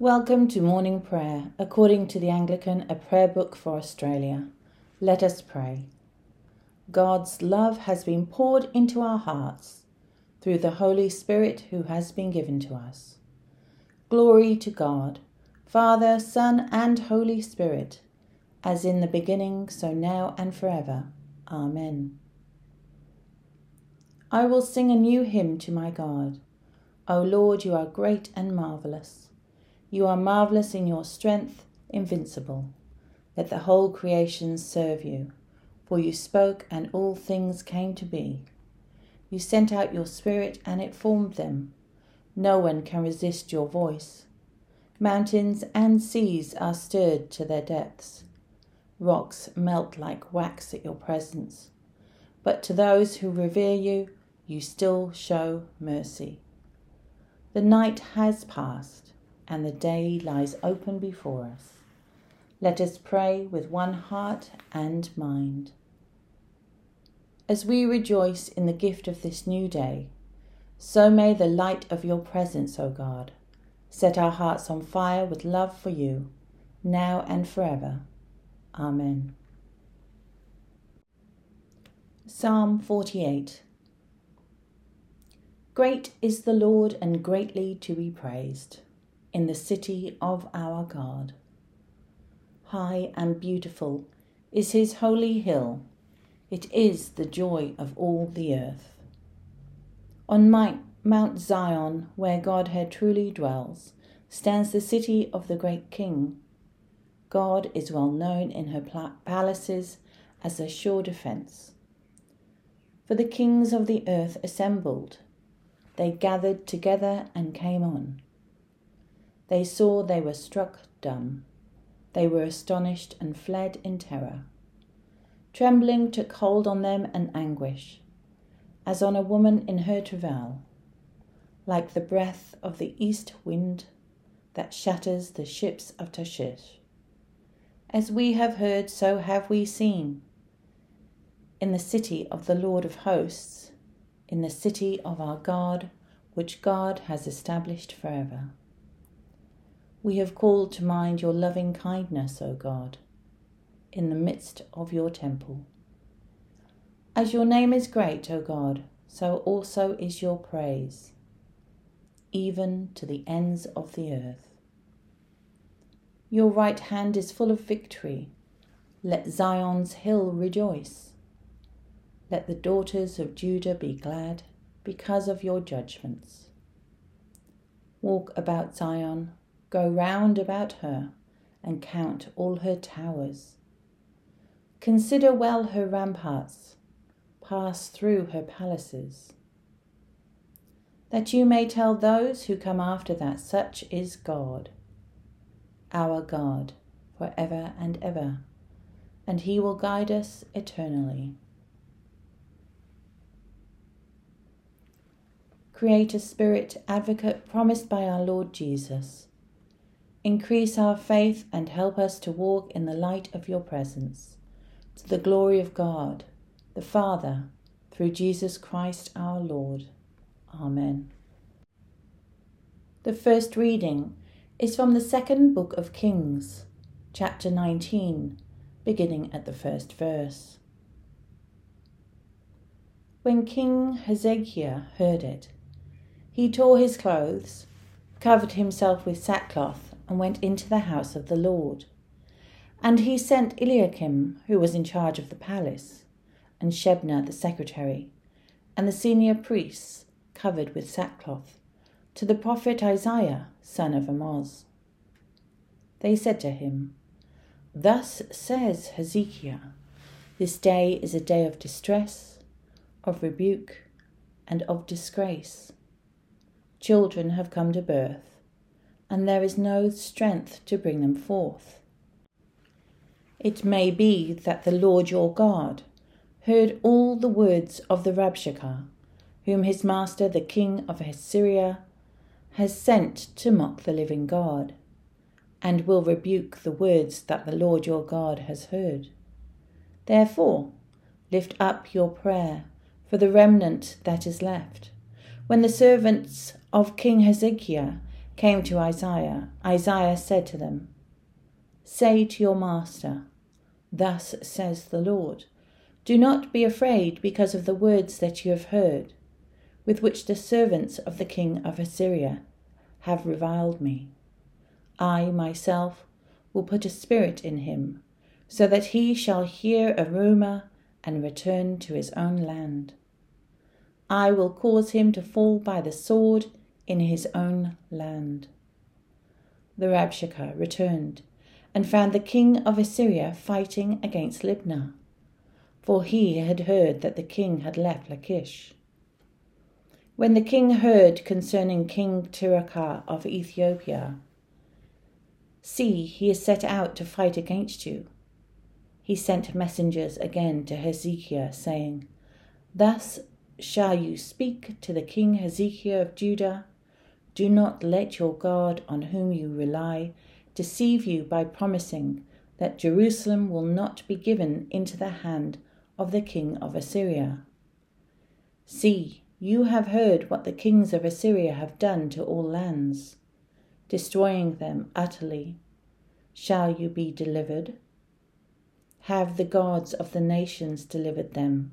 Welcome to morning prayer, according to the Anglican, a prayer book for Australia. Let us pray. God's love has been poured into our hearts through the Holy Spirit who has been given to us. Glory to God, Father, Son, and Holy Spirit, as in the beginning, so now and forever. Amen. I will sing a new hymn to my God. O Lord, you are great and marvellous. You are marvellous in your strength, invincible. Let the whole creation serve you for you spoke, and all things came to be. You sent out your Spirit, and it formed them. No one can resist your voice. Mountains and seas are stirred to their depths. Rocks melt like wax at your presence. But to those who revere you, you still show mercy. The night has passed, and the day lies open before us. Let us pray with one heart and mind. As we rejoice in the gift of this new day, so may the light of your presence, O God, set our hearts on fire with love for you, now and forever. Amen. Psalm 48 Great is the Lord and greatly to be praised in the city of our God. High and beautiful is his holy hill it is the joy of all the earth. On Mount Zion, where Godhead truly dwells, stands the city of the great King. God is well known in her palaces as a sure defence. For the kings of the earth assembled. They gathered together and came on. They saw they were struck dumb. They were astonished and fled in terror. Trembling took hold on them and anguish, as on a woman in her travail, like the breath of the east wind that shatters the ships of Tarshish. As we have heard, so have we seen. In the city of the Lord of hosts, in the city of our God, which God has established forever. We have called to mind your loving kindness, O God in the midst of your temple. As your name is great, O God, so also is your praise, even to the ends of the earth. Your right hand is full of victory. Let Zion's hill rejoice. Let the daughters of Judah be glad because of your judgments. Walk about Zion, go round about her, and count all her towers Consider well her ramparts, pass through her palaces, that you may tell those who come after that such is God, our God, for ever and ever, and he will guide us eternally. Create a spirit advocate promised by our Lord Jesus. Increase our faith and help us to walk in the light of your presence to the glory of God, the Father, through Jesus Christ our Lord. Amen. The first reading is from the second book of Kings, chapter 19, beginning at the first verse. When King Hezekiah heard it, he tore his clothes, covered himself with sackcloth, and went into the house of the Lord. And he sent Eliakim, who was in charge of the palace, and Shebna the secretary, and the senior priests, covered with sackcloth, to the prophet Isaiah, son of Amoz. They said to him, Thus says Hezekiah, This day is a day of distress, of rebuke, and of disgrace. Children have come to birth, and there is no strength to bring them forth. It may be that the Lord your God heard all the words of the Rabshakeh, whom his master the king of Assyria has sent to mock the living God, and will rebuke the words that the Lord your God has heard. Therefore, lift up your prayer for the remnant that is left. When the servants of King Hezekiah came to Isaiah, Isaiah said to them, Say to your master, Thus says the Lord, Do not be afraid because of the words that you have heard, with which the servants of the king of Assyria have reviled me. I myself will put a spirit in him, so that he shall hear a rumour and return to his own land. I will cause him to fall by the sword in his own land. The Rabshakeh returned and found the king of Assyria fighting against Libnah, for he had heard that the king had left Lachish. When the king heard concerning King Tirhakah of Ethiopia, See, he is set out to fight against you. He sent messengers again to Hezekiah, saying, Thus shall you speak to the king Hezekiah of Judah Do not let your God, on whom you rely, deceive you by promising that Jerusalem will not be given into the hand of the king of Assyria. See, you have heard what the kings of Assyria have done to all lands, destroying them utterly. Shall you be delivered? Have the gods of the nations delivered them?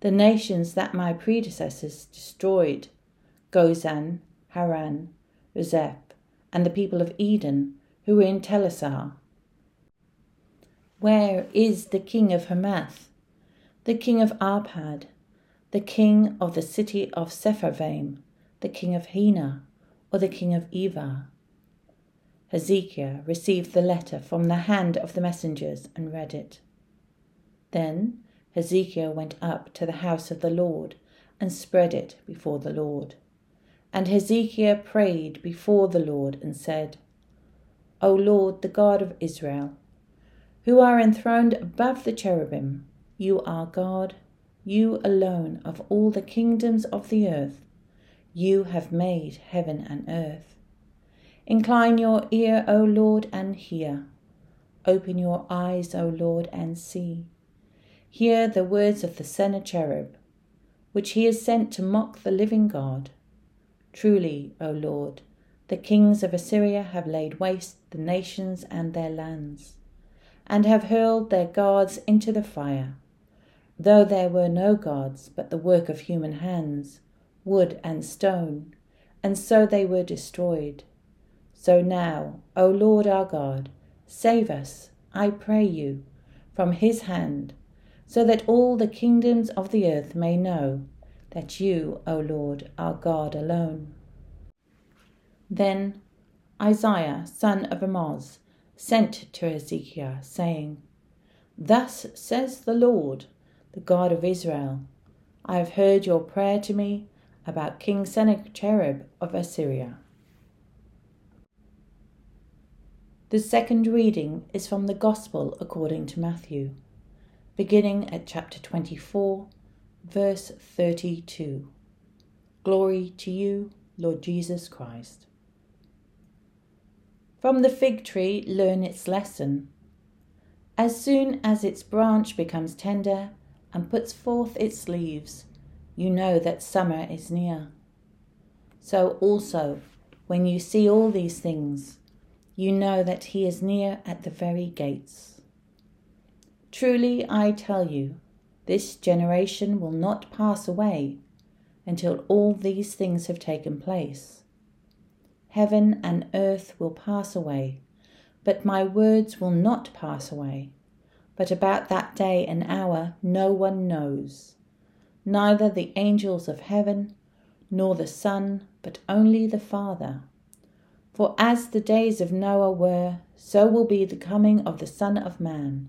The nations that my predecessors destroyed Gozan, Haran, Rezeph, and the people of Eden who were in Telassar. Where is the king of Hamath, the king of Arpad, the king of the city of Sepharvaim, the king of Hena, or the king of Ivvah? Hezekiah received the letter from the hand of the messengers and read it. Then Hezekiah went up to the house of the Lord and spread it before the Lord. And Hezekiah prayed before the Lord and said, O Lord, the God of Israel, who are enthroned above the cherubim, you are God, you alone of all the kingdoms of the earth. You have made heaven and earth. Incline your ear, O Lord, and hear. Open your eyes, O Lord, and see. Hear the words of the Sennacherib, which he has sent to mock the living God. Truly, O Lord, the kings of Assyria have laid waste the nations and their lands, and have hurled their gods into the fire, though there were no gods but the work of human hands, wood and stone, and so they were destroyed. So now, O Lord our God, save us, I pray you, from his hand, so that all the kingdoms of the earth may know that you, O Lord, are God alone. Then Isaiah, son of Amoz, sent to Hezekiah, saying, Thus says the Lord, the God of Israel I have heard your prayer to me about King Sennacherib of Assyria. The second reading is from the Gospel according to Matthew, beginning at chapter 24, verse 32. Glory to you, Lord Jesus Christ. From the fig tree, learn its lesson. As soon as its branch becomes tender and puts forth its leaves, you know that summer is near. So also, when you see all these things, you know that he is near at the very gates. Truly I tell you, this generation will not pass away until all these things have taken place. Heaven and earth will pass away, but my words will not pass away. But about that day and hour no one knows, neither the angels of heaven, nor the Son, but only the Father. For as the days of Noah were, so will be the coming of the Son of Man.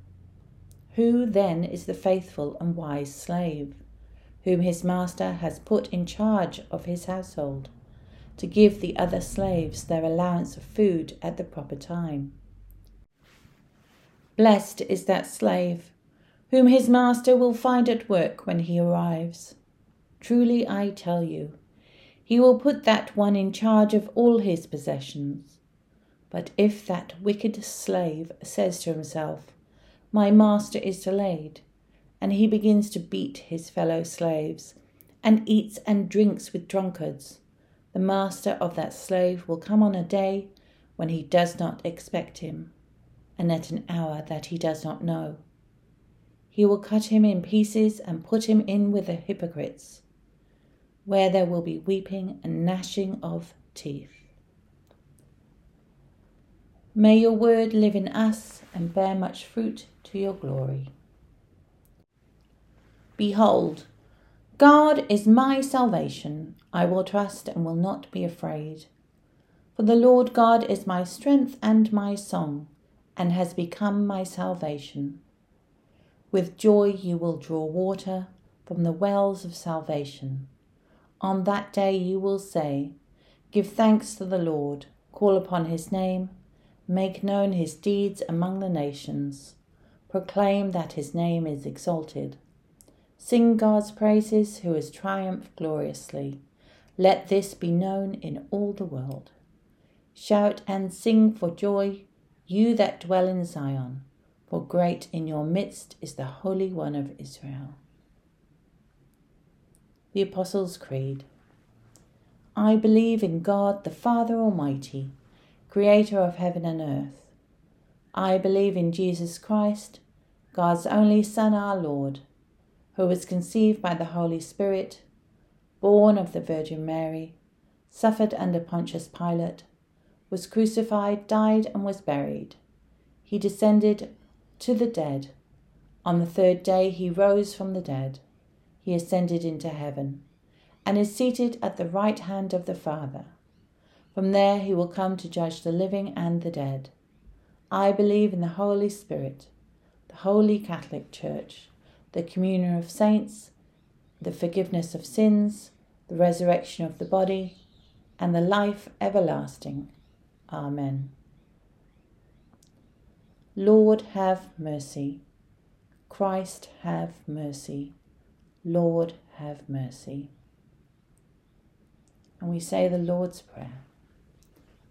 Who then is the faithful and wise slave, whom his master has put in charge of his household, to give the other slaves their allowance of food at the proper time? Blessed is that slave whom his master will find at work when he arrives. Truly I tell you, he will put that one in charge of all his possessions. But if that wicked slave says to himself, My master is delayed, and he begins to beat his fellow slaves, and eats and drinks with drunkards, the master of that slave will come on a day when he does not expect him, and at an hour that he does not know. He will cut him in pieces and put him in with the hypocrites where there will be weeping and gnashing of teeth. May your word live in us and bear much fruit to your glory. Behold, God is my salvation. I will trust and will not be afraid. For the Lord God is my strength and my song, and has become my salvation. With joy you will draw water from the wells of salvation. On that day you will say, Give thanks to the Lord, call upon his name, make known his deeds among the nations, proclaim that his name is exalted. Sing God's praises who has triumphed gloriously. Let this be known in all the world. Shout and sing for joy, you that dwell in Zion, for great in your midst is the Holy One of Israel. The Apostles' Creed. I believe in God the Father Almighty, creator of heaven and earth. I believe in Jesus Christ, God's only Son, our Lord, who was conceived by the Holy Spirit, born of the Virgin Mary, suffered under Pontius Pilate, was crucified, died, and was buried. He descended to the dead. On the third day he rose from the dead he ascended into heaven and is seated at the right hand of the Father. From there he will come to judge the living and the dead. I believe in the Holy Spirit, the Holy Catholic Church, the communion of saints, the forgiveness of sins, the resurrection of the body, and the life everlasting. Amen. Lord, have mercy. Christ, have mercy. Lord, have mercy. And we say the Lord's Prayer.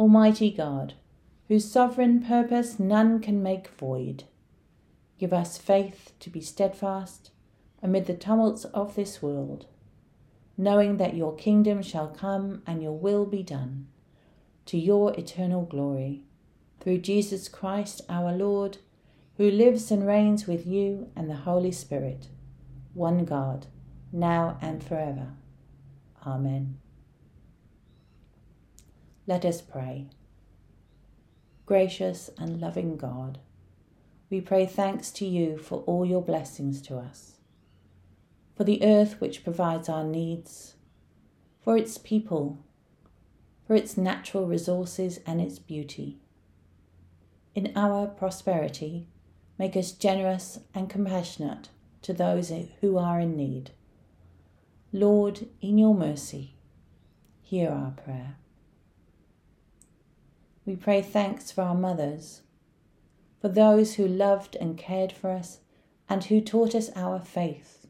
Almighty God, whose sovereign purpose none can make void, give us faith to be steadfast amid the tumults of this world, knowing that your kingdom shall come and your will be done, to your eternal glory, through Jesus Christ our Lord who lives and reigns with you and the Holy Spirit, one God, now and forever. Amen. Let us pray. Gracious and loving God, we pray thanks to you for all your blessings to us, for the earth which provides our needs, for its people, for its natural resources and its beauty. In our prosperity, Make us generous and compassionate to those who are in need. Lord, in your mercy, hear our prayer. We pray thanks for our mothers, for those who loved and cared for us and who taught us our faith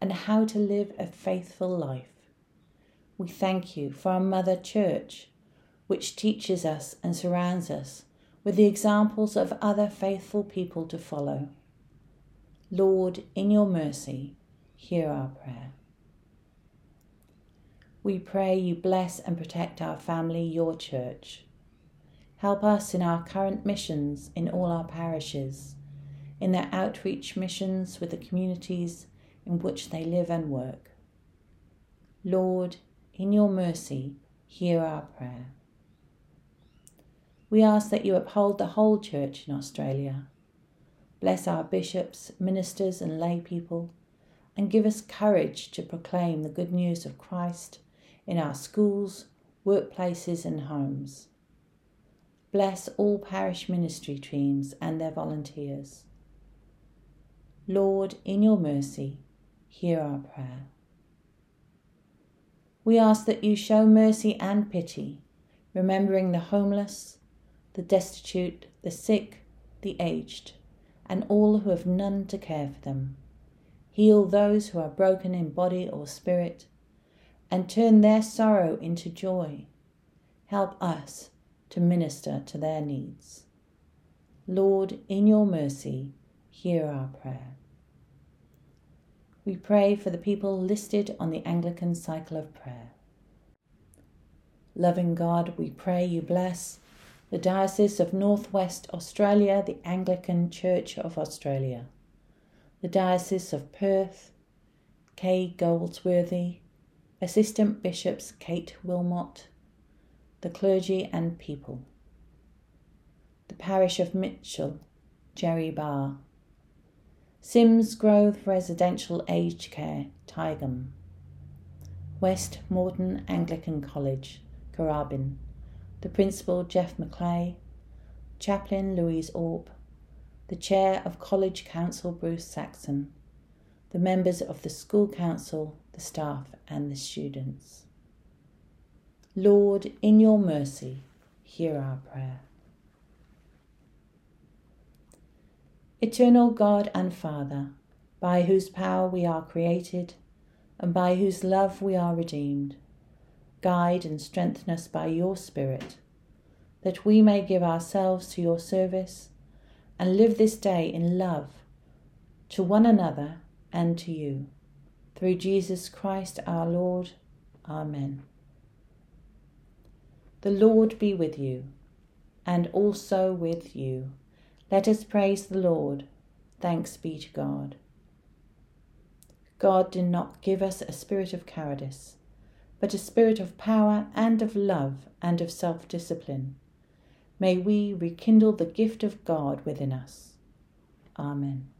and how to live a faithful life. We thank you for our Mother Church, which teaches us and surrounds us with the examples of other faithful people to follow. Lord, in your mercy, hear our prayer. We pray you bless and protect our family, your church. Help us in our current missions in all our parishes, in their outreach missions with the communities in which they live and work. Lord, in your mercy, hear our prayer. We ask that you uphold the whole church in Australia. Bless our bishops, ministers, and lay people, and give us courage to proclaim the good news of Christ in our schools, workplaces, and homes. Bless all parish ministry teams and their volunteers. Lord, in your mercy, hear our prayer. We ask that you show mercy and pity, remembering the homeless, the destitute, the sick, the aged, and all who have none to care for them. Heal those who are broken in body or spirit, and turn their sorrow into joy. Help us to minister to their needs. Lord, in your mercy, hear our prayer. We pray for the people listed on the Anglican cycle of prayer. Loving God, we pray you bless the Diocese of Northwest Australia, the Anglican Church of Australia, the Diocese of Perth, Kay Goldsworthy, Assistant Bishops Kate Wilmot, the clergy and people, the Parish of Mitchell, Jerry Barr, Symes Grove Residential Aged Care, Taigum, West Moreton Anglican College, Karrabin. the Principal Jeff McClay, Chaplain Louise Orp, the Chair of College Council Bruce Saxon, the members of the School Council, the staff, and the students. Lord, in your mercy, hear our prayer. Eternal God and Father, by whose power we are created, and by whose love we are redeemed, guide and strengthen us by your Spirit, that we may give ourselves to your service and live this day in love to one another and to you. Through Jesus Christ our Lord. Amen. The Lord be with you, and also with you. Let us praise the Lord. Thanks be to God. God did not give us a spirit of cowardice, but a spirit of power and of love and of self discipline. May we rekindle the gift of God within us. Amen.